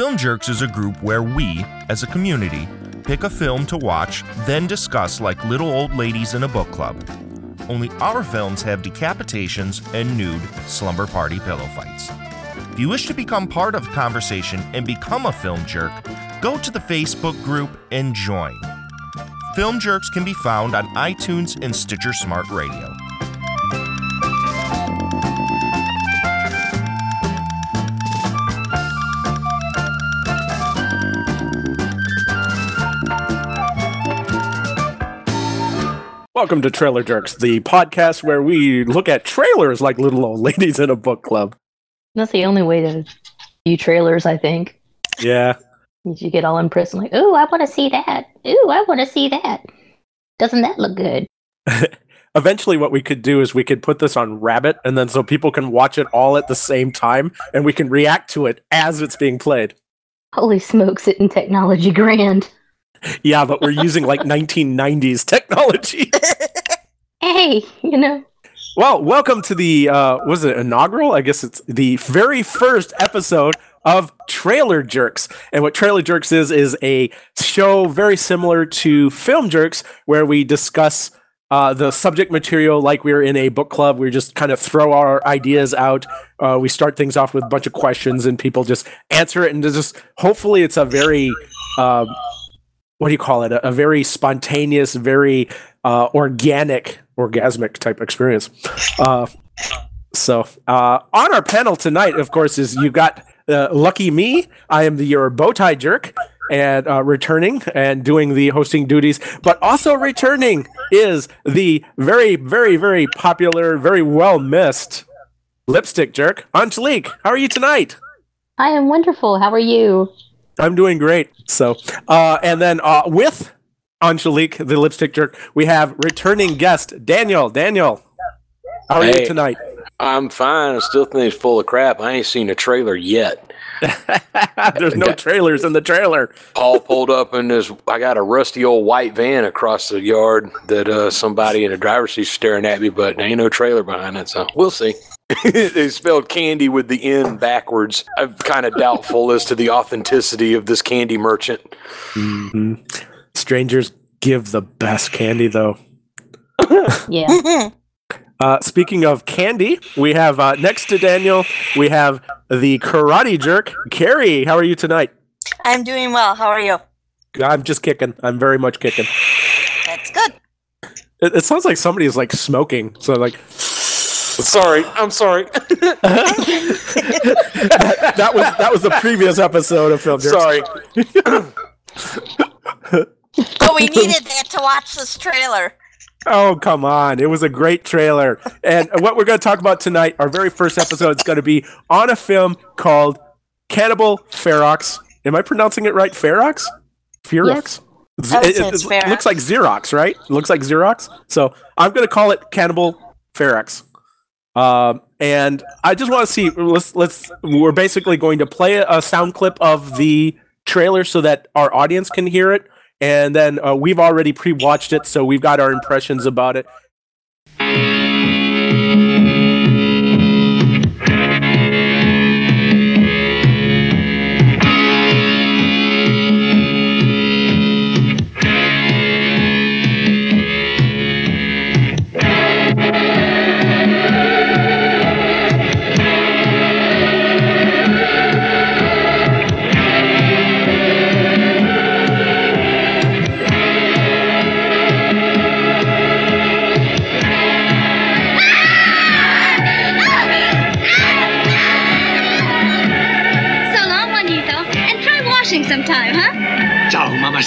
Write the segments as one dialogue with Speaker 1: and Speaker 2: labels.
Speaker 1: Film Jerks is a group where we, as a community, pick a film to watch, then discuss like little old ladies in a book club. Only our films have decapitations and nude slumber party pillow fights. If you wish to become part of the conversation and become a film jerk, go to the Facebook group and join. Film Jerks can be found on iTunes and Stitcher Smart Radio.
Speaker 2: Welcome to Trailer Jerks, the podcast where we look at trailers like little old ladies in a book club.
Speaker 3: That's the only way to view trailers, I think.
Speaker 2: Yeah.
Speaker 3: You get all impressed and like, ooh, I want to see that. Ooh, I want to see that. Doesn't that look good?
Speaker 2: Eventually, what we could do is we could put this on Rabbit, and then so people can watch it all at the same time, and we can react to it as it's being played.
Speaker 3: Holy smokes, it in technology grand.
Speaker 2: Yeah, but we're using like 1990s technology.
Speaker 3: Hey, you know,
Speaker 2: Well, welcome to the uh was it inaugural? I guess it's the very first episode of Trailer Jerks. And what Trailer Jerks is is a show very similar to Film Jerks where we discuss uh, the subject material like we're in a book club. We just kind of throw our ideas out. Uh, we start things off with a bunch of questions and people just answer it. And just hopefully it's a very, um, what do you call it? A, a very spontaneous, very uh, organic, orgasmic type experience. Uh, so uh, on our panel tonight, of course, is you got uh, lucky me. I am the your bow tie jerk and uh, returning and doing the hosting duties, but also returning is the very, very, very popular, very well missed lipstick jerk, Angelique. How are you tonight?
Speaker 3: I am wonderful. How are you?
Speaker 2: I'm doing great. So, uh, and then uh, with Angelique, the lipstick jerk, we have returning guest Daniel. Daniel, how are you tonight?
Speaker 4: I'm fine. I still think it's full of crap. I ain't seen a trailer yet.
Speaker 2: There's no trailers in the trailer.
Speaker 4: Paul pulled up in this. I got a rusty old white van across the yard that uh, somebody in the driver's seat staring at me, but there ain't no trailer behind it, so we'll see. they spelled candy with the N backwards. I'm kind of doubtful as to the authenticity of this candy merchant.
Speaker 2: Mhm. Strangers give the best candy, though.
Speaker 3: Yeah.
Speaker 2: Uh, speaking of candy, we have uh, next to Daniel, we have the karate jerk, Carrie. How are you tonight?
Speaker 5: I'm doing well. How are you?
Speaker 2: I'm just kicking. I'm very much kicking.
Speaker 5: That's good.
Speaker 2: It, it sounds like somebody is like smoking. So like
Speaker 4: Sorry, I'm sorry.
Speaker 2: that, that was that was the previous episode of Film Jerks.
Speaker 4: sorry.
Speaker 5: But we needed that to watch this trailer.
Speaker 2: Oh, come on. It was a great trailer. And what we're going to talk about tonight, our very first episode, is going to be on a film called Cannibal Ferox. Am I pronouncing it right? Ferox? Ferox? Z-
Speaker 5: I would
Speaker 2: It, it- it looks like Xerox, right? It looks like Xerox. So I'm going to call it Cannibal Ferox. Um, and I just want to see. Let's let's. We're basically going to play a sound clip of the trailer so that our audience can hear it, and then uh, we've already pre-watched it, so we've got our impressions about it.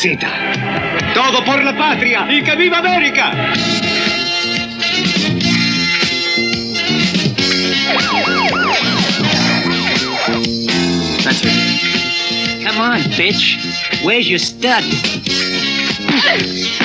Speaker 6: Ciao, mamacita. Todo por la patria y que viva América. That's it. Come on, bitch. Where's your stud?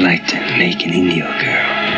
Speaker 7: like to make an Indio girl?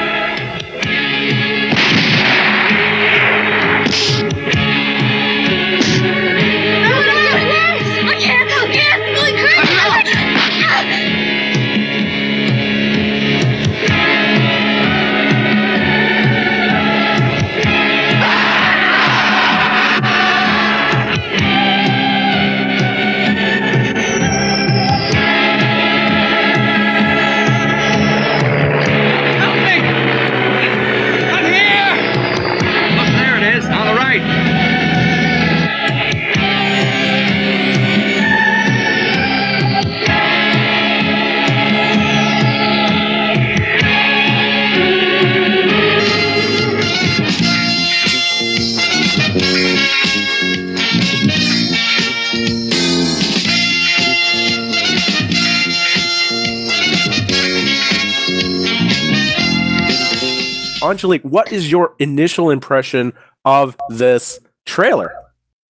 Speaker 2: Angelique, what is your initial impression of this trailer?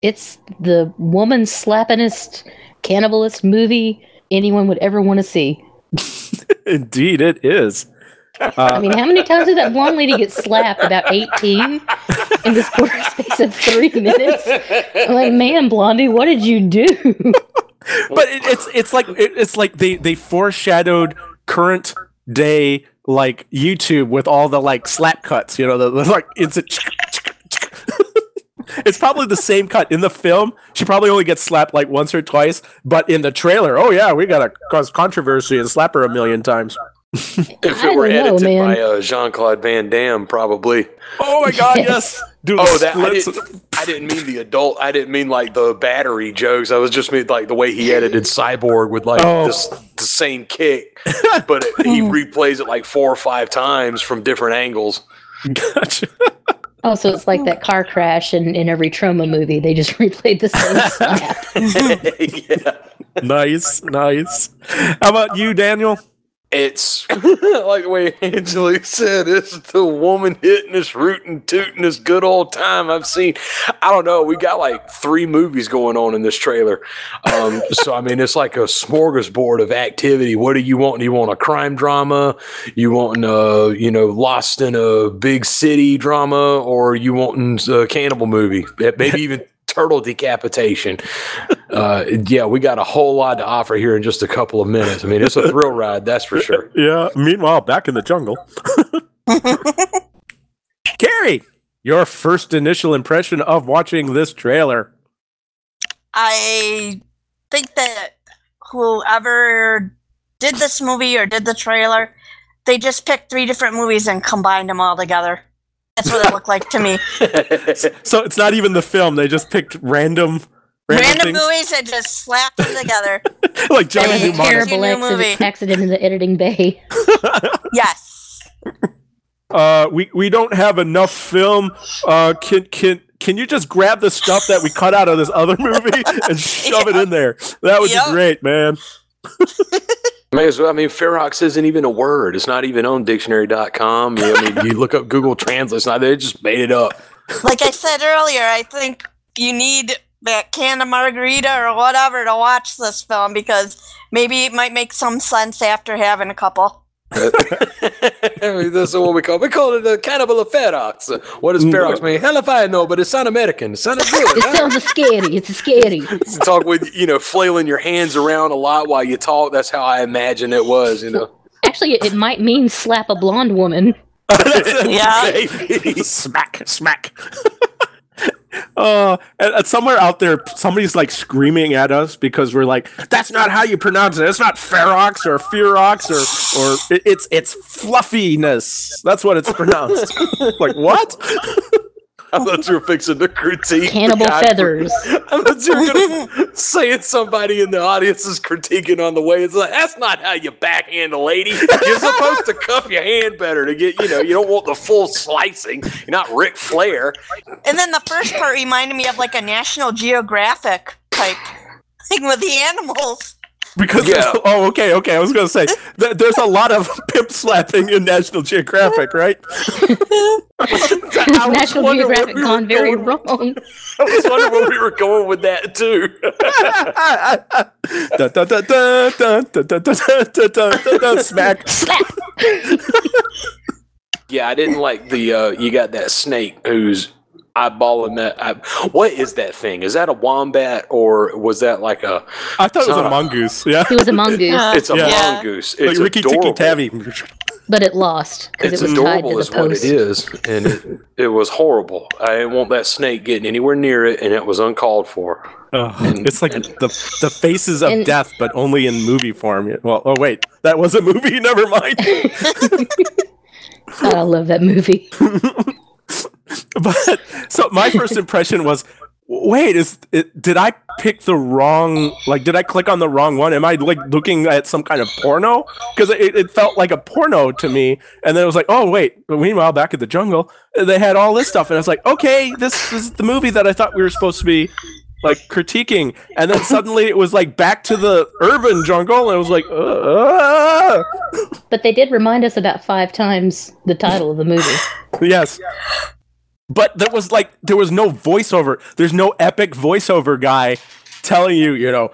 Speaker 3: It's the woman slappingest cannibalist movie anyone would ever want to see.
Speaker 2: Indeed, it is.
Speaker 3: I
Speaker 2: Uh,
Speaker 3: mean, how many times did that blonde lady get slapped? About 18 in this quarter space of three minutes? I'm like, man, Blondie, what did you do?
Speaker 2: but it, it's it's like it, it's like they they foreshadowed current day like YouTube with all the like slap cuts. You know, the, the like it's a. It's probably the same cut in the film. She probably only gets slapped like once or twice, but in the trailer, oh yeah, we gotta cause controversy and slap her a million times.
Speaker 4: If
Speaker 3: I
Speaker 4: it were
Speaker 3: don't know,
Speaker 4: edited
Speaker 3: man.
Speaker 4: by uh, Jean Claude Van Damme, probably.
Speaker 2: Oh my god,
Speaker 3: Yes.
Speaker 2: yes, dude.
Speaker 4: Oh, that I didn't, I didn't mean the adult. I didn't mean like the battery jokes. I was just mean like the way he edited Cyborg with like
Speaker 2: Oh.
Speaker 4: this the same kick, but it, he replays it like four or five times from different angles.
Speaker 2: Gotcha.
Speaker 3: Oh, so it's like that car crash in, in every Troma movie. They just replayed the same slap.
Speaker 4: yeah,
Speaker 2: nice, nice. How about you, Daniel?
Speaker 4: It's like the way Angelique said. It's the woman hitting us, rooting, tooting us, good old time I've seen. I don't know. We got like three movies going on in this trailer. Um, so I mean, it's like a smorgasbord of activity. What do you want? Do you want a crime drama? You want uh, you know, lost in a big city drama, or you want a cannibal movie? Maybe even turtle decapitation. Uh, yeah, we got a whole lot to offer here in just a couple of minutes. I mean, it's a thrill ride, that's for sure.
Speaker 2: Yeah. Meanwhile, back in the jungle. Carrie, your first initial impression of watching this trailer.
Speaker 5: I think that whoever did this movie or did the trailer, they just picked three different movies and combined them all together. That's what it looked like to me.
Speaker 2: So it's not even the film; they just picked random, random,
Speaker 5: Random movies and just slapped them together.
Speaker 2: like Johnny
Speaker 5: That
Speaker 2: Mnemonic.
Speaker 5: terrible-
Speaker 3: Terrible
Speaker 5: new movie.
Speaker 3: accident, accident in the editing bay.
Speaker 5: Yes.
Speaker 2: Uh, we we don't have enough film. Uh, can can can you just grab the stuff that we cut out of this other movie and shove it in there? That would
Speaker 5: Yep.
Speaker 2: be great, man.
Speaker 4: As well. I mean, Ferox isn't even a word. It's not even on dictionary.com. You, I mean, you look up Google Translate, it's not, they just made it up.
Speaker 5: Like I said earlier, I think you need that can of margarita or whatever to watch this film because maybe it might make some sense after having a couple.
Speaker 4: I is what we call We call it the cannibal of Ferox. What does Ferox mm. mean? Hell if I know, but it's not American. It sounded good.
Speaker 3: It
Speaker 4: huh?
Speaker 3: sounds scary. It's scary.
Speaker 4: talk with, you know, flailing your hands around a lot while you talk. That's how I imagine it was, you know.
Speaker 3: Actually, it, it might mean slap a blonde woman.
Speaker 5: Yeah.
Speaker 4: Maybe.
Speaker 2: smack, smack. uh, and, somewhere out there, somebody's like screaming at us because we're like, "That's not how you pronounce it. It's not Ferox or Ferox or or it, it's it's fluffiness. That's what it's pronounced." like what?
Speaker 4: I thought you were fixing to critique.
Speaker 3: Cannibal
Speaker 4: God,
Speaker 3: feathers.
Speaker 4: I thought you were gonna saying somebody in the audience is critiquing on the way. It's like that's not how you backhand a lady. You're supposed to cup your hand better to get. You know, you don't want the full slicing. You're not Ric Flair.
Speaker 5: And then the first part reminded me of like a National Geographic type thing with the animals
Speaker 2: because
Speaker 4: yeah.
Speaker 2: oh okay okay i was gonna say th- there's a lot of pimp slapping in national geographic right?
Speaker 3: National geographic
Speaker 4: we
Speaker 3: gone very wrong.
Speaker 4: I was wondering where we were going with that too.
Speaker 2: Smack.
Speaker 3: Slap.
Speaker 4: Yeah i didn't like the uh, you got that snake who's eyeballing that. I, what is that thing? Is that a wombat or was that like a?
Speaker 2: I thought it was a
Speaker 4: a-
Speaker 2: mongoose. Yeah,
Speaker 3: It was a mongoose,
Speaker 5: Uh,
Speaker 4: It's a
Speaker 2: Yeah.
Speaker 4: mongoose.
Speaker 2: like
Speaker 4: It's
Speaker 2: Rikki Tikki
Speaker 4: adorable.
Speaker 2: Tavi.
Speaker 3: but it lost because it was tied to the
Speaker 4: is what it is, and it, it was horrible. I didn't want that snake getting anywhere near it, and it was uncalled for.
Speaker 2: Ugh,
Speaker 4: And-
Speaker 2: it's like
Speaker 4: and-
Speaker 2: the the faces of
Speaker 3: And-
Speaker 2: death, but only in movie form. Well, oh wait, that was a movie. Never mind.
Speaker 3: God, I love that movie.
Speaker 2: but so my first impression was wait is it, did i pick the wrong like did i click on the wrong one? Am i like looking at some kind of porno? Because it, it felt like a porno to me. And then it was like oh wait but meanwhile back at the jungle they had all this stuff. And i was like okay this is the movie that i thought we were supposed to be like critiquing. And then suddenly it was like back to the urban jungle and it was like uh,
Speaker 3: But they did remind us about five times the title of the movie.
Speaker 2: Yes. But there was like there was no voiceover. There's no epic voiceover guy telling you, you know,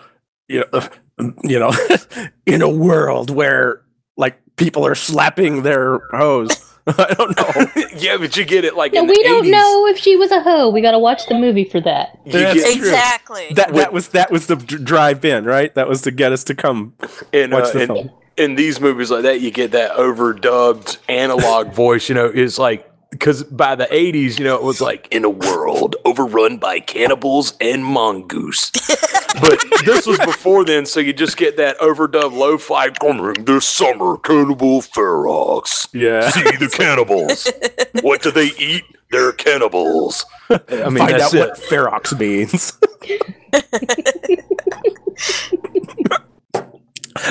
Speaker 2: you know, you know, in a world where like people are slapping their hose. I don't know.
Speaker 4: yeah, but you get it like
Speaker 3: No, we don't
Speaker 4: 80s.
Speaker 3: know if she was a hoe. We got to watch the movie for that.
Speaker 4: You
Speaker 2: That's
Speaker 4: get,
Speaker 2: true.
Speaker 5: Exactly.
Speaker 2: That that was that was the drive in, right? That was to get us to come
Speaker 4: in,
Speaker 2: watch
Speaker 4: uh,
Speaker 2: the
Speaker 4: in,
Speaker 2: film.
Speaker 4: in these movies like that, you get that overdubbed analog voice. You know, it's like because by the '80s, you know, it was like in a world overrun by cannibals and mongoose. but this was before then, so you just get that overdubbed lo-fi coming this summer. Cannibal Ferox.
Speaker 2: Yeah.
Speaker 4: See the cannibals. what do they eat? They're cannibals. I mean,
Speaker 2: Find out
Speaker 4: that's
Speaker 2: what
Speaker 4: it.
Speaker 2: Ferox means.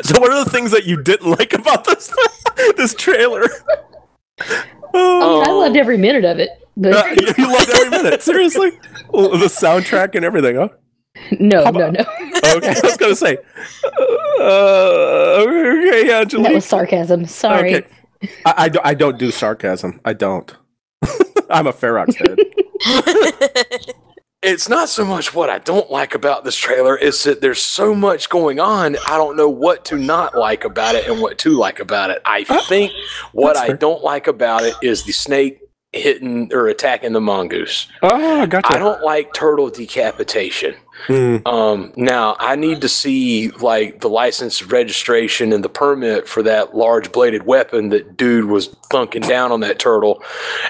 Speaker 2: so what are the things that you didn't like about this this trailer? Oh.
Speaker 3: I loved every minute of it. But
Speaker 2: Uh, you, loved every minute. Seriously? The soundtrack and everything, huh?
Speaker 3: no,
Speaker 2: how
Speaker 3: no,
Speaker 2: about-
Speaker 3: no.
Speaker 2: Okay, I was gonna say. Uh, okay,
Speaker 3: That
Speaker 2: Angelique.
Speaker 3: was sarcasm. Sorry.
Speaker 2: Okay. I, I, don't, I don't do sarcasm. I don't. I'm a Ferox head.
Speaker 4: It's not so much what I don't like about this trailer, it's that there's so much going on. I don't know what to not like about it and what to like about it. I oh, think what I
Speaker 2: fair.
Speaker 4: don't like about it is the snake hitting or attacking the mongoose.
Speaker 2: Oh, I gotcha.
Speaker 4: I don't like turtle decapitation.
Speaker 2: Hmm.
Speaker 4: Um, now I need to see like the license registration and the permit for that large bladed weapon that dude was thunking down on that turtle.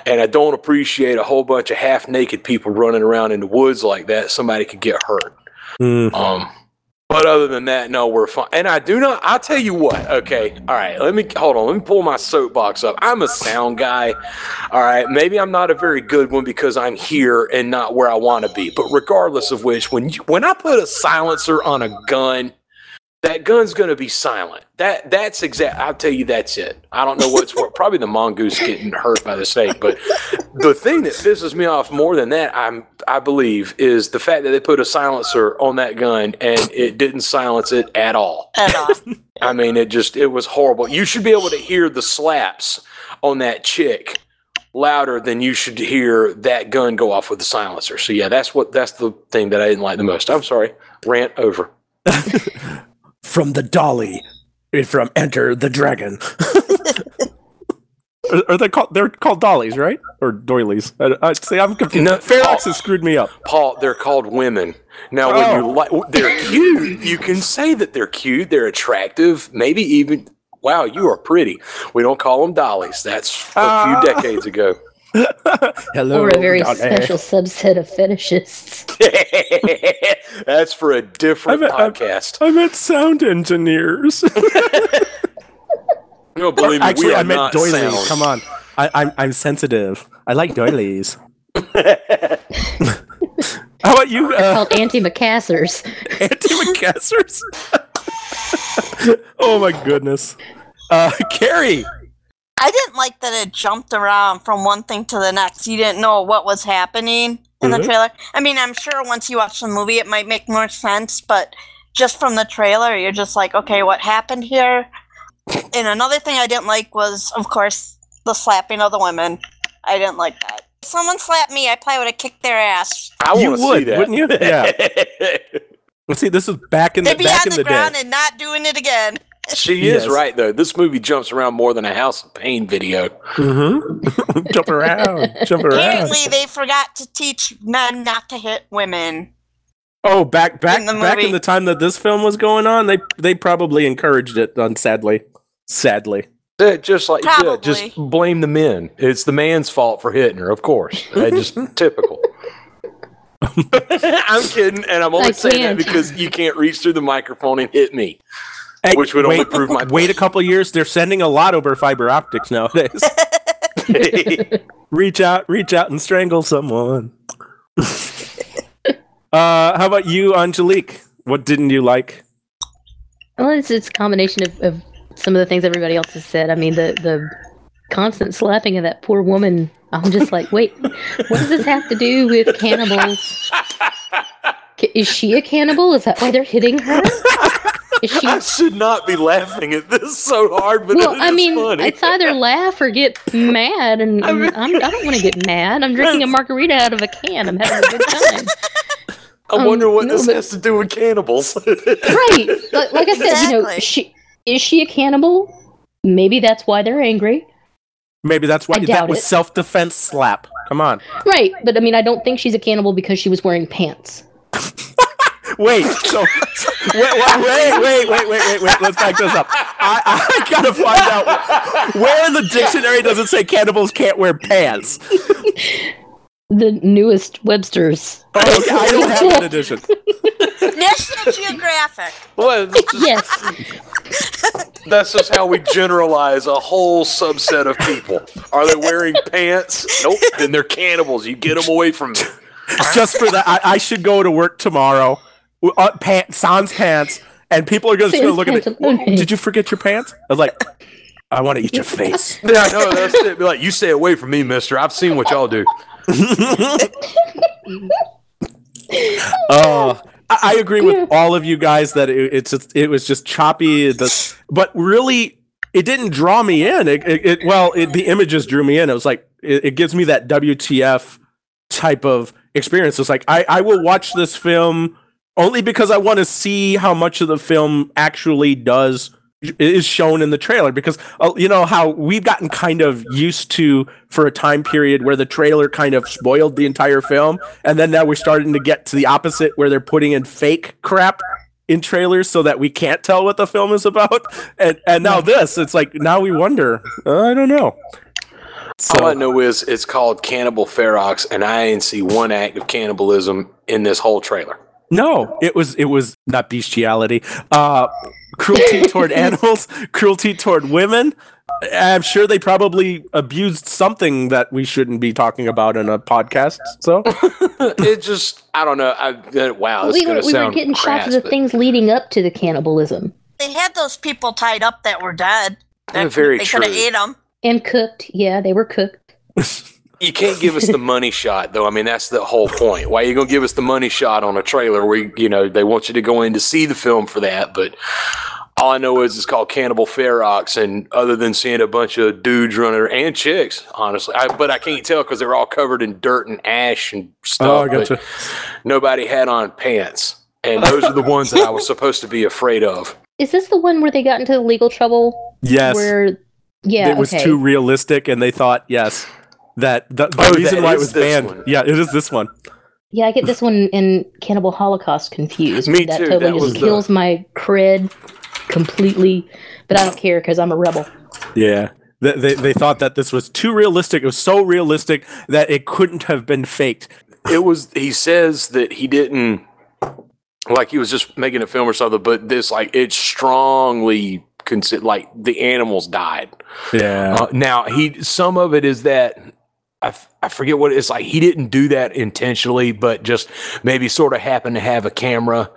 Speaker 4: And I don't appreciate a whole bunch of half naked people running around in the woods like that. Somebody could get hurt.
Speaker 2: Hmm.
Speaker 4: Um, but other than that, no, we're fine. And I do not. I'll tell you what. Okay, all right. Let me hold on. Let me pull my soapbox up. I'm a sound guy. All right. Maybe I'm not a very good one because I'm here and not where I want to be. But regardless of which, when you, when I put a silencer on a gun, that gun's going to be silent. That that's exact. I'll tell you, that's it. I don't know what's what. Probably the mongoose getting hurt by the snake, but the thing that pisses me off more than that, I'm I believe, is the fact that they put a silencer on that gun and it didn't silence it at all.
Speaker 5: At all.
Speaker 4: I mean, it just it was horrible. You should be able to hear the slaps on that chick louder than you should hear that gun go off with the silencer. So yeah, that's what that's the thing that I didn't like the most. I'm sorry. Rant over.
Speaker 2: From the dolly, from Enter the Dragon. are, are they called? They're called dollies, right? Or doilies? I, I see. I'm confused.
Speaker 4: No,
Speaker 2: Ferox
Speaker 4: oh.
Speaker 2: has screwed me up.
Speaker 4: Paul, they're called women. Now, when
Speaker 2: Oh.
Speaker 4: you like, they're cute. You can say that they're cute. They're attractive. Maybe even, wow, you are pretty. We don't call them dollies. That's a
Speaker 2: Ah.
Speaker 4: few decades ago.
Speaker 2: Hello,
Speaker 3: Or a very
Speaker 2: dolly.
Speaker 3: special subset of fetishists.
Speaker 4: That's for a different
Speaker 2: I'm a- I'm-
Speaker 4: podcast.
Speaker 2: I meant sound engineers.
Speaker 4: no, believe me,
Speaker 2: Actually,
Speaker 4: we are
Speaker 2: I meant
Speaker 4: not
Speaker 2: doilies.
Speaker 4: sound.
Speaker 2: Come on, I, I'm I'm sensitive. I like doilies. How about you, uh,
Speaker 3: Called anti-macassars.
Speaker 2: anti-macassars? oh my goodness, uh, Carrie.
Speaker 5: I didn't like that it jumped around from one thing to the next. You didn't know what was happening in
Speaker 2: Mhm.
Speaker 5: the trailer. I mean, I'm sure once you watch the movie, it might make more sense, but just from the trailer, you're just like, okay, what happened here? And another thing I didn't like was, of course, the slapping of the women. I didn't like that. If someone slapped me, I probably would have kicked their ass.
Speaker 4: I
Speaker 2: You would,
Speaker 4: see that,
Speaker 2: wouldn't you? Yeah. Let's see. This is back in the
Speaker 5: They'd be
Speaker 2: back
Speaker 5: on
Speaker 2: in
Speaker 5: the,
Speaker 2: the
Speaker 5: ground
Speaker 2: day.
Speaker 5: and not doing it again.
Speaker 4: She
Speaker 2: Yes.
Speaker 4: is right though. This movie jumps around more than a House of Pain video.
Speaker 2: Mm-hmm. jump around, jump around.
Speaker 5: Apparently, they forgot to teach men not to hit women.
Speaker 2: Oh, back back
Speaker 5: In
Speaker 2: back in the time that this film was going on, they they probably encouraged it. On sadly, sadly.
Speaker 4: Yeah, just like yeah, just blame the men. It's the man's fault for hitting her, of course. Just typical. I'm kidding, and I'm only
Speaker 3: I
Speaker 4: saying that
Speaker 3: can't.
Speaker 4: because you can't reach through the microphone and hit me.
Speaker 2: Hey,
Speaker 4: Which would only
Speaker 2: wait,
Speaker 4: prove my
Speaker 2: Wait a couple years. They're sending a lot over fiber optics nowadays. reach out, reach out, and strangle someone. uh, how about you, Angelique? What didn't you like?
Speaker 3: Well, it's it's a combination of, of some of the things everybody else has said. I mean, the the constant slapping of that poor woman. I'm just like, wait, what does this have to do with cannibals? Is she a cannibal? Is that why they're hitting her? Is she?
Speaker 4: I should not be laughing at this so hard, but
Speaker 3: Well,
Speaker 4: it
Speaker 3: I mean,
Speaker 4: funny.
Speaker 3: it's either laugh or get mad, and I'm, I'm, I don't want to get mad. I'm drinking a margarita out of a can. I'm having a good time.
Speaker 4: I
Speaker 3: um,
Speaker 4: wonder what
Speaker 3: no,
Speaker 4: this
Speaker 3: but-
Speaker 4: has to do with cannibals.
Speaker 3: Right. Like, like I said, you know, she is she a cannibal? Maybe that's why they're angry.
Speaker 2: Maybe that's why
Speaker 3: I
Speaker 2: that was
Speaker 3: it.
Speaker 2: self defense slap. Come on.
Speaker 3: Right, but I mean, I don't think she's a cannibal because she was wearing pants.
Speaker 2: Wait, so wait, wait, wait, wait, wait, wait, wait, wait. Let's back this up. I, I gotta find out where in the dictionary does it say cannibals can't wear pants.
Speaker 3: The newest Webster's.
Speaker 2: Oh, okay, I don't have an edition.
Speaker 5: National Geographic.
Speaker 4: well,
Speaker 3: Yes,
Speaker 4: that's just how we generalize a whole subset of people. Are they wearing pants? Nope. Then they're cannibals. You get them away from me.
Speaker 2: Just for that, I, I should go to work tomorrow. With, Uh, pants, sans pants, and people are just gonna look at it.
Speaker 3: pants.
Speaker 2: "Oh, Did you forget your pants? I was like, I want to eat your face.
Speaker 4: Yeah, I know. That's it. Be like, you stay away from me, mister. I've seen what y'all do.
Speaker 2: Oh, I, I agree with all of you guys that it, it's just, it was just choppy. The, but really, it didn't draw me in. It, it, it well, it, the images drew me in. It was like it, it gives me that WTF type of experience. It's like I, I will watch this film only because I want to see how much of the film actually does is shown in the trailer because uh, you know how we've gotten kind of used to for a time period where the trailer kind of spoiled the entire film and then now we're starting to get to the opposite where they're putting in fake crap in trailers so that we can't tell what the film is about. And and now this it's like now we wonder. Uh, I don't know. So
Speaker 4: All I know is it's called Cannibal Ferox, and I didn't see one act of cannibalism in this whole trailer.
Speaker 2: No, it was it was not bestiality. Uh cruelty toward animals, cruelty toward women. I'm sure they probably abused something that we shouldn't be talking about in a podcast. So
Speaker 4: it just, I don't know. I, uh, wow, this
Speaker 3: we
Speaker 4: is
Speaker 3: were
Speaker 4: going to
Speaker 3: we were
Speaker 4: sound
Speaker 3: getting
Speaker 4: crass,
Speaker 3: shots of the
Speaker 4: but-
Speaker 3: things leading up to the cannibalism
Speaker 5: They had those people tied up that were dead.
Speaker 4: Yeah,
Speaker 5: That
Speaker 4: very
Speaker 5: they could have
Speaker 4: true.
Speaker 5: ate them.
Speaker 3: and cooked. Yeah, they were cooked.
Speaker 4: You can't give us the money shot, though. I mean, that's the whole point. Why are you going to give us the money shot on a trailer where, you know, they want you to go in to see the film for that? But all I know is it's called Cannibal Ferox. And other than seeing a bunch of dudes running, and chicks, honestly, I, but I can't tell because they're all covered in dirt and ash and stuff.
Speaker 2: Oh, I gotcha.
Speaker 4: Nobody had on pants. And those are the ones that I was supposed to be afraid of.
Speaker 3: Is this the one where they got into legal trouble?
Speaker 2: yes,
Speaker 3: Where, yeah,
Speaker 2: it was
Speaker 3: okay.
Speaker 2: too realistic, and they thought yes that the, the
Speaker 4: Oh,
Speaker 2: reason
Speaker 4: that
Speaker 2: why it was banned.
Speaker 4: one.
Speaker 2: Yeah, it is this one.
Speaker 3: Yeah, I get this one in Cannibal Holocaust confused.
Speaker 4: Me
Speaker 3: that
Speaker 4: too,
Speaker 3: totally
Speaker 4: that was
Speaker 3: just
Speaker 4: the-
Speaker 3: kills my cred completely. But I don't care because I'm a rebel.
Speaker 2: Yeah. They, they, they thought that this was too realistic. It was so realistic that it couldn't have been faked.
Speaker 4: it was he says that he didn't like he was just making a film or something but this like it strongly consider like the animals died
Speaker 2: Yeah.
Speaker 4: uh, now he some of it is that I, I forget what it's like he didn't do that intentionally but just maybe sort of happened to have a camera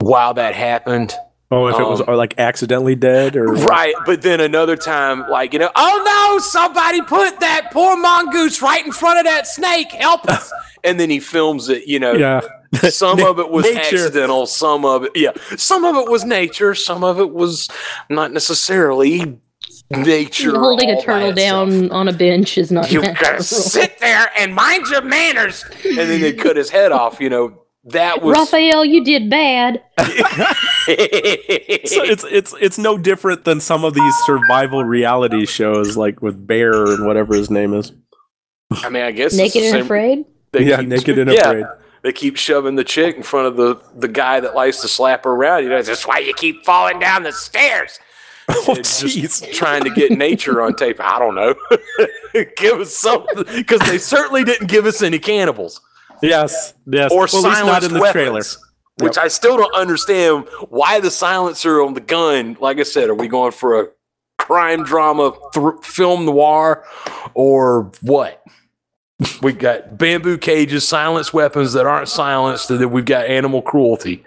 Speaker 4: while that happened
Speaker 2: oh, if it was
Speaker 4: um,
Speaker 2: or like accidentally dead or
Speaker 4: Right, but then another time, like you know, oh no, somebody put that poor mongoose right in front of that snake. Help us! and then he films it, you know,
Speaker 2: Yeah.
Speaker 4: Some of it was
Speaker 2: Nature.
Speaker 4: accidental. Some of it, yeah, some of it was nature. Some of it was not necessarily nature.
Speaker 3: Holding
Speaker 4: all
Speaker 3: a turtle
Speaker 4: itself.
Speaker 3: down on a bench is not
Speaker 4: You
Speaker 3: natural.
Speaker 4: gotta sit there and mind your manners. And then they cut his head off. You know that was.
Speaker 3: Raphael, you did bad.
Speaker 2: So it's it's it's no different than some of these survival reality shows, like with Bear and whatever his name is.
Speaker 4: I mean, I guess
Speaker 3: Naked and
Speaker 4: same-
Speaker 3: afraid.
Speaker 4: they
Speaker 2: yeah,
Speaker 4: keep-
Speaker 2: naked and
Speaker 4: yeah,
Speaker 2: afraid.
Speaker 4: They keep shoving the chick in front of the the guy that likes to slap her around. You know, that's why you keep falling down the stairs.
Speaker 2: Oh,
Speaker 4: just
Speaker 2: jeez.
Speaker 4: trying to get nature on tape. I don't know. give us something because they certainly didn't give us any cannibals
Speaker 2: Yes, yes.
Speaker 4: or
Speaker 2: Well, at not
Speaker 4: silenced
Speaker 2: in the
Speaker 4: weapons.
Speaker 2: trailer.
Speaker 4: Which I still don't understand why the silencer on the gun. Like I said, are we going for a crime drama thr film noir or what? We got bamboo cages, silenced weapons that aren't silenced, and then we've got animal cruelty,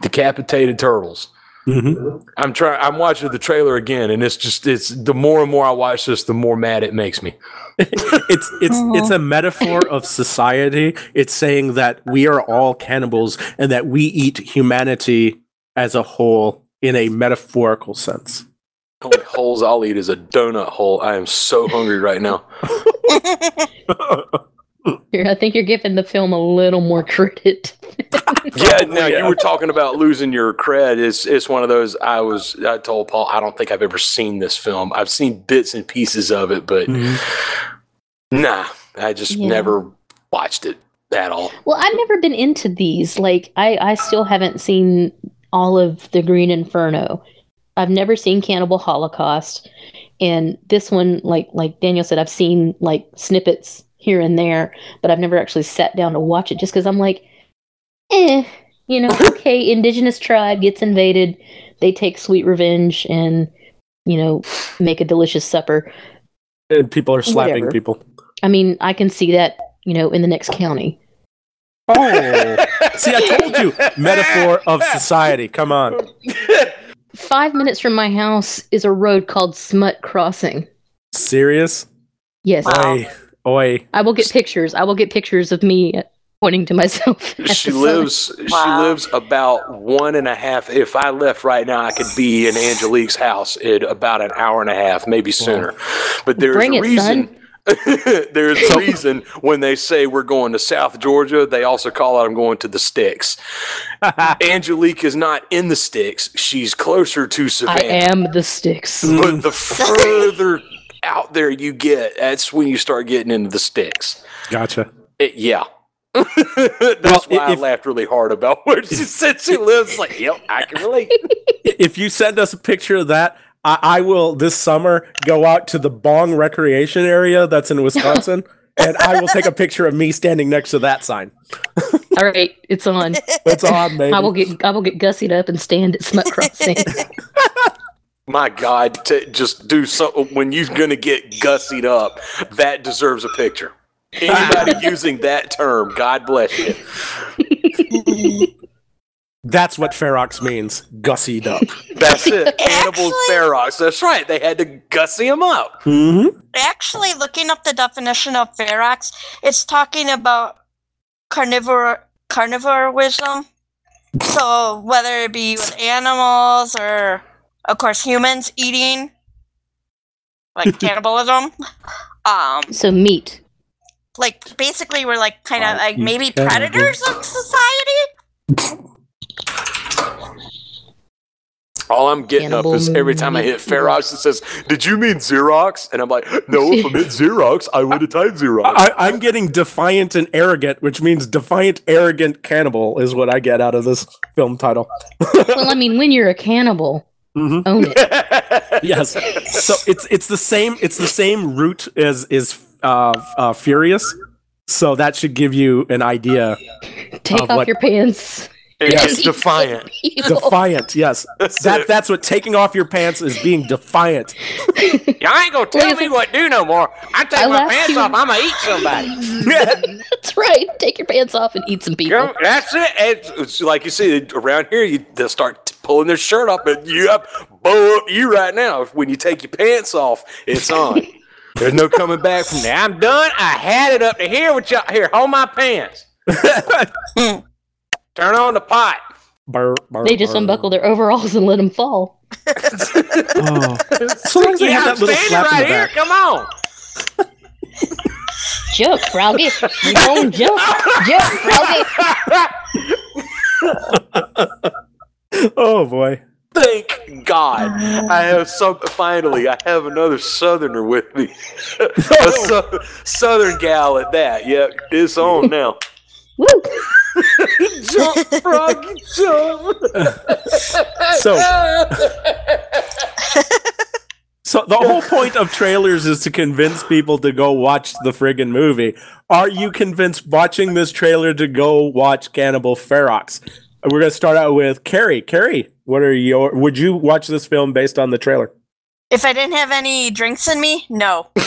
Speaker 4: decapitated turtles.
Speaker 2: Mhm.
Speaker 4: I'm trying. I'm watching the trailer again, and it's just it's the more and more I watch this, the more mad it makes me.
Speaker 2: It's it's it's a metaphor of society. It's saying that we are all cannibals and that we eat humanity as a whole in a metaphorical sense.
Speaker 4: Only holes I'll eat is a donut hole. I am so hungry right now.
Speaker 3: Here, I think you're giving the film a little more credit.
Speaker 4: Yeah, now
Speaker 2: yeah.
Speaker 4: you were talking about losing your cred. It's it's one of those. I was I told Paul I don't think I've ever seen this film. I've seen bits and pieces of it, but mm-hmm. nah, I just
Speaker 3: Yeah.
Speaker 4: never watched it at all.
Speaker 3: well, I've never been into these. Like, I, I still haven't seen all of the Green Inferno. I've never seen Cannibal Holocaust, and this one, like like Daniel said, I've seen like snippets here and there, but I've never actually sat down to watch it just because I'm like, eh, you know, okay, indigenous tribe gets invaded, they take sweet revenge and you know make a delicious supper.
Speaker 2: And people are slapping
Speaker 3: Whatever.
Speaker 2: people.
Speaker 3: I mean, I can see that you know in the next county.
Speaker 2: Oh, see, I told you, metaphor of society. Come on.
Speaker 3: Five minutes from my house is a road called Smut Crossing.
Speaker 2: Serious?
Speaker 3: Yes,
Speaker 2: Oi, oi.
Speaker 3: I will get pictures. I will get pictures of me pointing to myself.
Speaker 4: She
Speaker 3: the sign.
Speaker 4: lives. She lives about one and a half. If I left right now, I could be in Angelique's house in about an hour and a half, maybe sooner. But there's
Speaker 3: Bring
Speaker 4: a reason.
Speaker 3: son.
Speaker 4: there's a reason when they say we're going to South Georgia, they also call out I'm going to the sticks. Angelique is not in the sticks; she's closer to Savannah.
Speaker 3: I am the sticks.
Speaker 4: But the further out there you get, that's when you start getting into the sticks.
Speaker 2: Gotcha.
Speaker 4: It- yeah. That's
Speaker 2: Well,
Speaker 4: why I laughed really hard about where she said she lives. Like, yep, I can relate.
Speaker 2: If you send us a picture of that, I, I will this summer go out to the Bong Recreation Area that's in Wisconsin, and I will take a picture of me standing next to that sign.
Speaker 3: All right, it's on.
Speaker 2: It's on, baby.
Speaker 3: I will get I will get gussied up and stand at Smut Crossing.
Speaker 4: My God, to just do something when you're gonna get gussied up, that deserves a picture. Anybody using that term, God bless you.
Speaker 2: That's what Ferox means. Gussied up.
Speaker 4: That's it. Cannibal
Speaker 5: Actually-
Speaker 4: Ferox. That's right. They had to gussy him up.
Speaker 2: Mm-hmm.
Speaker 5: Actually, looking up the definition of ferox, it's talking about carnivore carnivorism. So whether it be with animals or, of course, humans eating, like cannibalism. Um,
Speaker 3: so meat.
Speaker 5: like basically, we're like kind
Speaker 2: I
Speaker 5: of like maybe
Speaker 2: cannibals.
Speaker 5: predators of society.
Speaker 4: All I'm getting
Speaker 3: Cannibal
Speaker 4: up is every time I hit
Speaker 3: meat
Speaker 4: Ferox, it says, Did you mean Xerox? And I'm like, No, if I meant Xerox, I would have typed Xerox.
Speaker 2: I, I'm getting defiant and arrogant, which means defiant, arrogant cannibal is what I get out of this film title.
Speaker 3: Well, I mean, when you're a cannibal,
Speaker 2: Mhm.
Speaker 3: own it.
Speaker 2: Yes. So it's it's the same it's the same root as is uh, uh, furious. So that should give you an idea.
Speaker 3: Take
Speaker 2: Of
Speaker 3: off
Speaker 2: what-
Speaker 3: your pants.
Speaker 4: It's defiant.
Speaker 2: Defiant. Yes.
Speaker 4: That's
Speaker 2: That that's what taking off your pants is being defiant.
Speaker 4: Y'all ain't gonna tell me what do no more. I take
Speaker 3: I
Speaker 4: my pants
Speaker 3: you-
Speaker 4: off, I'm gonna eat somebody.
Speaker 3: That's right. Take your pants off and eat some people.
Speaker 4: Girl, That's it. It's, it's like you see around here, you they'll start t- pulling their shirt up, and you up, bow up you right now. When you take your pants off, it's on. There's no coming back from there. I'm done. I had it up to here with y'all. Here, hold my pants. Turn on the pot.
Speaker 2: Burr, burr,
Speaker 3: They just
Speaker 2: burr.
Speaker 3: unbuckle their overalls and let them fall.
Speaker 2: Oh. So long as they have that little
Speaker 4: standing
Speaker 2: slap in
Speaker 4: right
Speaker 2: the
Speaker 4: here.
Speaker 2: back.
Speaker 4: Come on.
Speaker 3: Jump, Froggy. You gon' jump. Jump, Froggy.
Speaker 2: Oh boy.
Speaker 4: Thank God. Oh. I have some. Finally, I have another Southerner with me. A sou- Southern gal at that. Yep, it's on now. Jump, froggy, jump.
Speaker 2: So So the whole point of trailers is to convince people to go watch the friggin' movie. Are you convinced watching this trailer to go watch Cannibal Ferox? We're gonna start out with Carrie. Carrie, what are your? Would you watch this film based on the trailer?
Speaker 5: If I didn't have any drinks in me, no.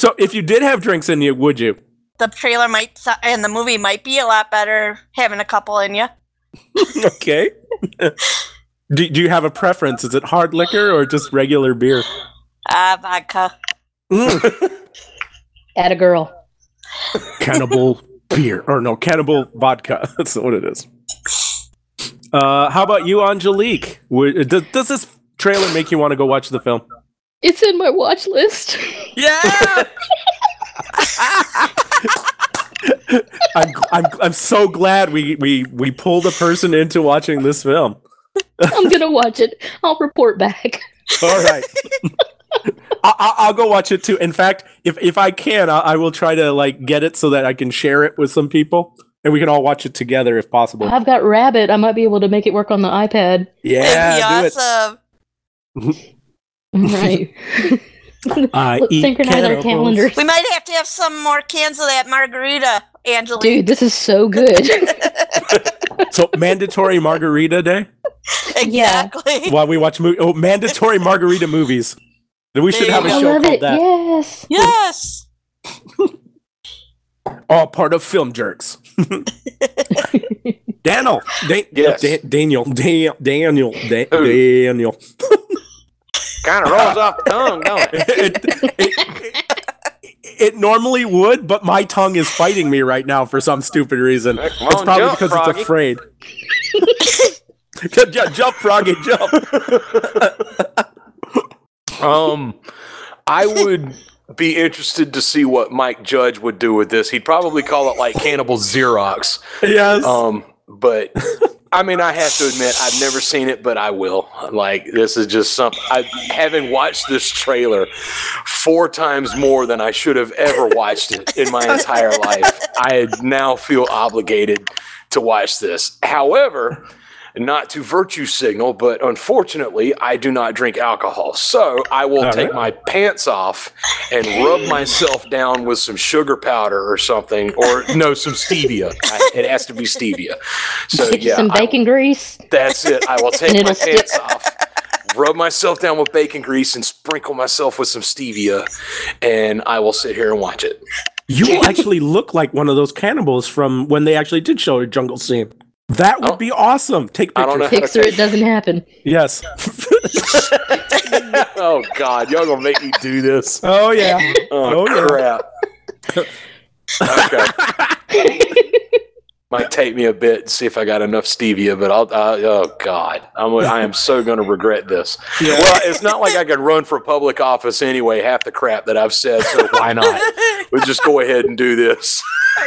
Speaker 2: So if you did have drinks in you, would you?
Speaker 5: The trailer might and the movie might be a lot better having a couple in you.
Speaker 2: Okay. do, do you have a preference? Is it hard liquor or just regular beer?
Speaker 5: Ah, vodka.
Speaker 3: At a girl.
Speaker 2: cannibal beer or no cannibal vodka that's what it is uh how about you angelique does, does this trailer make you want to go watch the film
Speaker 3: It's in my watch list.
Speaker 2: yeah I'm, I'm, I'm so glad we, we we pulled a person into watching this film
Speaker 3: I'm gonna watch it. I'll report back.
Speaker 2: all right I, I, I'll go watch it too. In fact, if if I can, I, I will try to like get it so that I can share it with some people, and we can all watch it together if possible.
Speaker 3: I've got Rabbit. I might be able to make it work on the iPad.
Speaker 2: Yeah,
Speaker 5: It'd
Speaker 2: do
Speaker 5: be
Speaker 2: it.
Speaker 5: awesome.
Speaker 3: Right.
Speaker 2: I
Speaker 3: uh,
Speaker 2: Let's
Speaker 3: synchronize our calendars.
Speaker 5: We might have to have some more cans of that margarita, Angela.
Speaker 3: Dude, this is so good.
Speaker 2: So mandatory margarita day
Speaker 5: exactly.
Speaker 2: while we watch movie. Oh, mandatory margarita movies. Then We should
Speaker 5: There
Speaker 2: have a
Speaker 5: you
Speaker 3: I
Speaker 5: go.
Speaker 2: show
Speaker 3: love
Speaker 2: called
Speaker 3: it.
Speaker 2: that.
Speaker 3: Yes.
Speaker 5: Yes.
Speaker 2: All part of film jerks. Daniel, Dan-
Speaker 4: Yes.
Speaker 2: Dan- Daniel, Dan- Daniel, Dan-
Speaker 4: Who?
Speaker 2: Daniel.
Speaker 4: Kind of rolls off the tongue, don't it?
Speaker 2: it, it- it normally would, but my tongue is fighting me right now for some stupid reason. It's probably
Speaker 4: jump,
Speaker 2: because
Speaker 4: Froggy.
Speaker 2: it's afraid. Ju- ju- jump, Froggy, jump.
Speaker 4: Um, I would be interested to see what Mike Judge would do with this. He'd probably call it like Cannibal Xerox.
Speaker 2: yes.
Speaker 4: Um, but I mean, I have to admit, I've never seen it, but I will. Like, this is just something. I having watched this trailer four times more than I should have ever watched it in my entire life. I now feel obligated to watch this. However, not to virtue signal, but unfortunately, I do not drink alcohol. So I will
Speaker 2: All
Speaker 4: take
Speaker 2: right.
Speaker 4: my pants off and rub myself down with some sugar powder or something, or no, some stevia. I, it has to be stevia. So yeah,
Speaker 3: some
Speaker 4: I-
Speaker 3: bacon grease.
Speaker 4: that's it. I will take my
Speaker 3: stick.
Speaker 4: pants off, rub myself down with bacon grease, and sprinkle myself with some stevia, and I will sit here and watch it.
Speaker 2: You actually look like one of those cannibals from when they actually did show a jungle scene. That would be awesome. Take
Speaker 4: I don't
Speaker 2: pictures.
Speaker 4: know.
Speaker 3: Picture it doesn't happen.
Speaker 2: Yes.
Speaker 4: oh God, y'all gonna make me do this?
Speaker 2: oh yeah.
Speaker 4: Oh,
Speaker 2: Oh, yeah.
Speaker 4: crap. okay. Might take me a bit to see if I got enough stevia, but I'll. Uh, oh God, I'm. I am so going to regret this.
Speaker 2: Yeah.
Speaker 4: Well, it's not like I can run for public office anyway. Half the crap that I've said, so why not? We'll just go ahead and do this.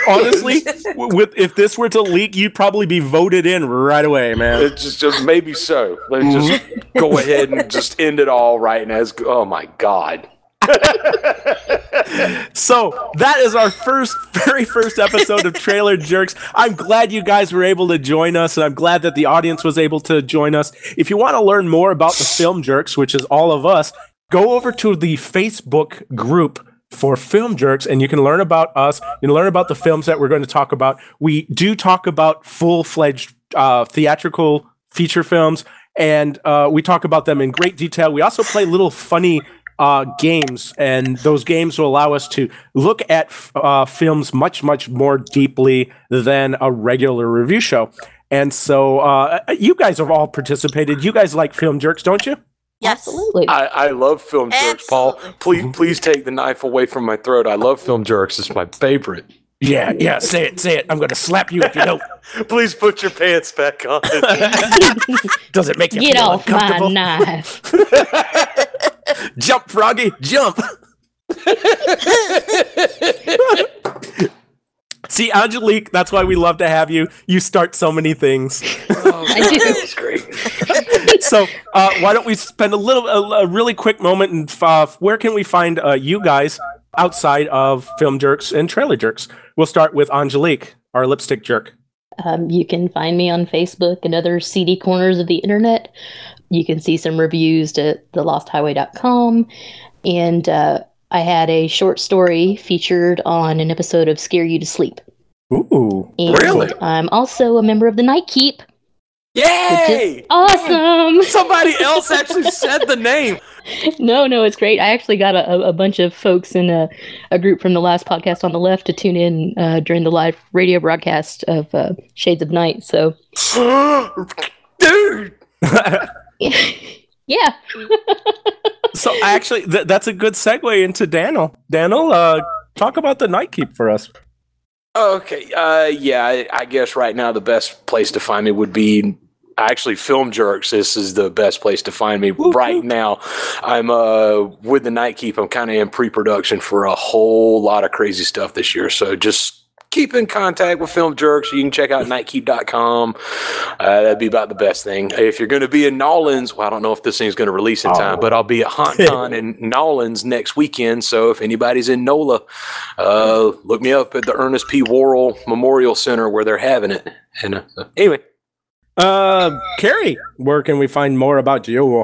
Speaker 2: Honestly, with if this were to leak, you'd probably be voted in right away, man.
Speaker 4: It just, just maybe so. Let's just go ahead and just end it all right now. It's, oh my God.
Speaker 2: So that is our first, very first episode of Trailer Jerks. I'm glad you guys were able to join us, and I'm glad that the audience was able to join us. If you want to learn more about the Film Jerks, which is all of us, go over to the Facebook group for Film Jerks, and you can learn about us. You can learn about the films that we're going to talk about. We do talk about full fledged uh, theatrical feature films, and uh, we talk about them in great detail. We also play little funny uh, games, and those games will allow us to look at f- uh, films much, much more deeply than a regular review show. And so, uh, you guys have all participated. You guys like film jerks, don't you?
Speaker 5: Yes.
Speaker 3: Absolutely.
Speaker 4: I, I love film jerks, Paul. Please, please take the knife away from my throat. I love film jerks. It's my favorite.
Speaker 2: Yeah, yeah. Say it, say it. I'm gonna slap you if you don't.
Speaker 4: Please put your pants back on.
Speaker 2: Does it make you
Speaker 3: Get
Speaker 2: feel
Speaker 3: off my knife.
Speaker 2: Jump, Froggy, jump. See, Angelique, that's why we love to have you. You start so many things.
Speaker 3: I do.
Speaker 4: That's great.
Speaker 2: so, uh, why don't we spend a little, a, a really quick moment and uh, where can we find uh, you guys outside of Film Jerks and Trailer Jerks? We'll start with Angelique, our lipstick jerk.
Speaker 3: Um, you can find me on Facebook and other seedy corners of the internet. You can see some reviews at thelosthighway.com. And uh, I had a short story featured on an episode of Scare You to Sleep.
Speaker 2: Ooh,
Speaker 3: And
Speaker 4: Really?
Speaker 3: I'm also a member of the Night Keep.
Speaker 4: Yay!
Speaker 3: Awesome!
Speaker 4: Somebody else actually said the name.
Speaker 3: no, no, it's great. I actually got a, a- a bunch of folks in a, a group from the last podcast on the left to tune in uh, during the live radio broadcast of uh, Shades of Night. So,
Speaker 4: Dude!
Speaker 3: yeah.
Speaker 2: so actually, th- that's a good segue into Daniel. Daniel, uh, talk about the night keep for us.
Speaker 4: Okay. Uh, yeah, I, I guess right now the best place to find me would be actually Film Jerks. This is the best place to find me right now. I'm uh, with the Night Keep. I'm kind of in pre-production for a whole lot of crazy stuff this year. So just keep in contact with Film Jerks. You can check out nightkeep.com. Uh, that'd be about the best thing. If you're going to be in Nolans, well, I don't know if this thing's going to release in time,
Speaker 2: Oh.
Speaker 4: but I'll be at HauntCon in Nolans next weekend. So if anybody's in NOLA, uh, look me up at the Ernest P. Worrell Memorial Center where they're having it. And uh, so anyway,
Speaker 2: Uh, Carrie, where can we find more about you?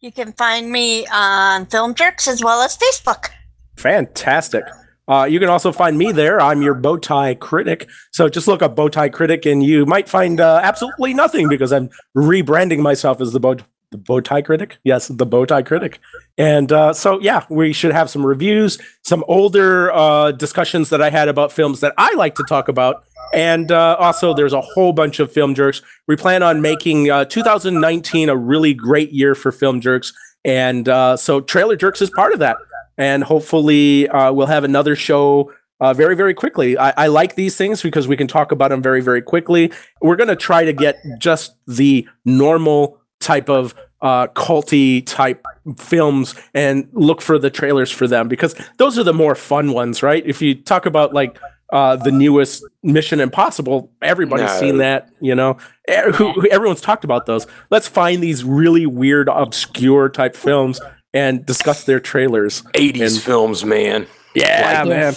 Speaker 5: You can find me on Film Jerks as well as Facebook.
Speaker 2: Fantastic. Uh, you can also find me there. I'm your bow tie critic. So just look up bow tie critic, and you might find uh, absolutely nothing because I'm rebranding myself as the bow the bow tie critic. Yes, the bow tie critic. And uh, so yeah, we should have some reviews, some older uh, discussions that I had about films that I like to talk about. And uh, also, there's a whole bunch of film jerks. We plan on making uh, 2019 a really great year for film jerks. And so, Trailer Jerks is part of that and hopefully uh, we'll have another show uh, very very quickly. I, I like these things because we can talk about them very very quickly. We're going to try to get just the normal type of uh, culty type films and look for the trailers for them because those are the more fun ones right? If you talk about like uh, the newest mission impossible everybody's
Speaker 4: No.
Speaker 2: seen that you know? Eh, everyone's talked about those. Let's find these really weird obscure type films and discuss their trailers
Speaker 4: 80s
Speaker 2: And-
Speaker 4: films, man.
Speaker 2: yeah, man.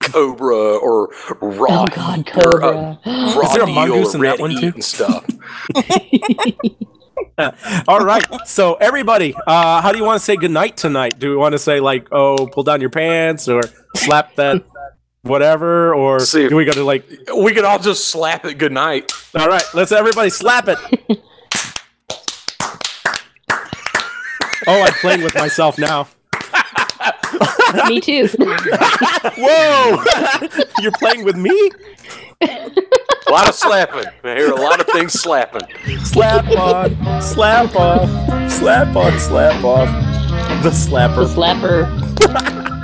Speaker 4: Cobra or Raw.
Speaker 3: Oh, God,
Speaker 4: or, uh,
Speaker 3: Cobra.
Speaker 4: Raw
Speaker 2: Is there a mongoose
Speaker 4: or
Speaker 2: in that one, too?
Speaker 4: And stuff.
Speaker 2: All right. So everybody, uh, how do you want to say goodnight tonight? Do we want to say like, oh, pull down your pants or slap that whatever, or
Speaker 4: See
Speaker 2: do we got to like?
Speaker 4: we could all just slap it good night.
Speaker 2: All right, let's everybody slap it. oh, I'm playing with myself now.
Speaker 3: Me too.
Speaker 2: Whoa, you're playing with me?
Speaker 4: A lot of slapping. I hear a lot of things slapping.
Speaker 2: Slap on, slap off, slap on, slap off. The slapper.
Speaker 3: the
Speaker 2: slapper.
Speaker 3: slapper.